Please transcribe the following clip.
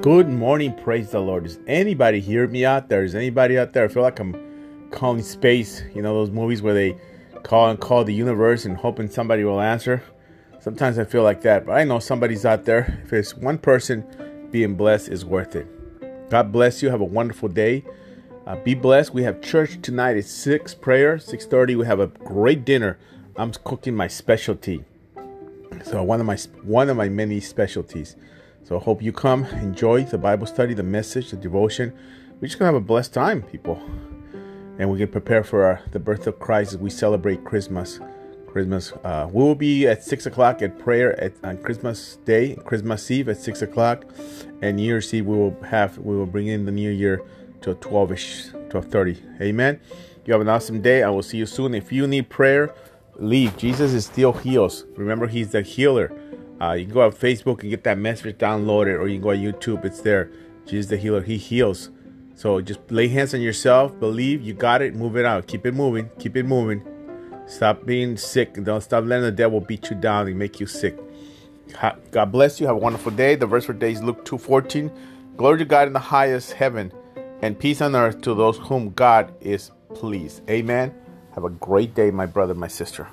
Good morning, praise the Lord. Does anybody hear me out there? Is anybody out there? I feel like I'm calling space. You know those movies where they call and call the universe and hoping somebody will answer. Sometimes I feel like that, but I know somebody's out there. If it's one person, being blessed is worth it. God bless you. Have a wonderful day. Uh, be blessed. We have church tonight at six prayer, six thirty. We have a great dinner. I'm cooking my specialty. So one of my one of my many specialties. So I hope you come, enjoy the Bible study, the message, the devotion. We're just gonna have a blessed time, people, and we can prepare for our, the birth of Christ as we celebrate Christmas. Christmas. Uh, we will be at six o'clock at prayer at on Christmas Day, Christmas Eve at six o'clock, and New Year's Eve we will have we will bring in the New Year to twelve ish, twelve thirty. Amen. You have an awesome day. I will see you soon. If you need prayer, leave. Jesus is still heals. Remember, He's the healer. Uh, you can go on Facebook and get that message downloaded, or you can go on YouTube. It's there. Jesus the healer. He heals. So just lay hands on yourself. Believe you got it. Move it out. Keep it moving. Keep it moving. Stop being sick. Don't stop letting the devil beat you down and make you sick. God bless you. Have a wonderful day. The verse for today is Luke 2:14. Glory to God in the highest heaven, and peace on earth to those whom God is pleased. Amen. Have a great day, my brother, my sister.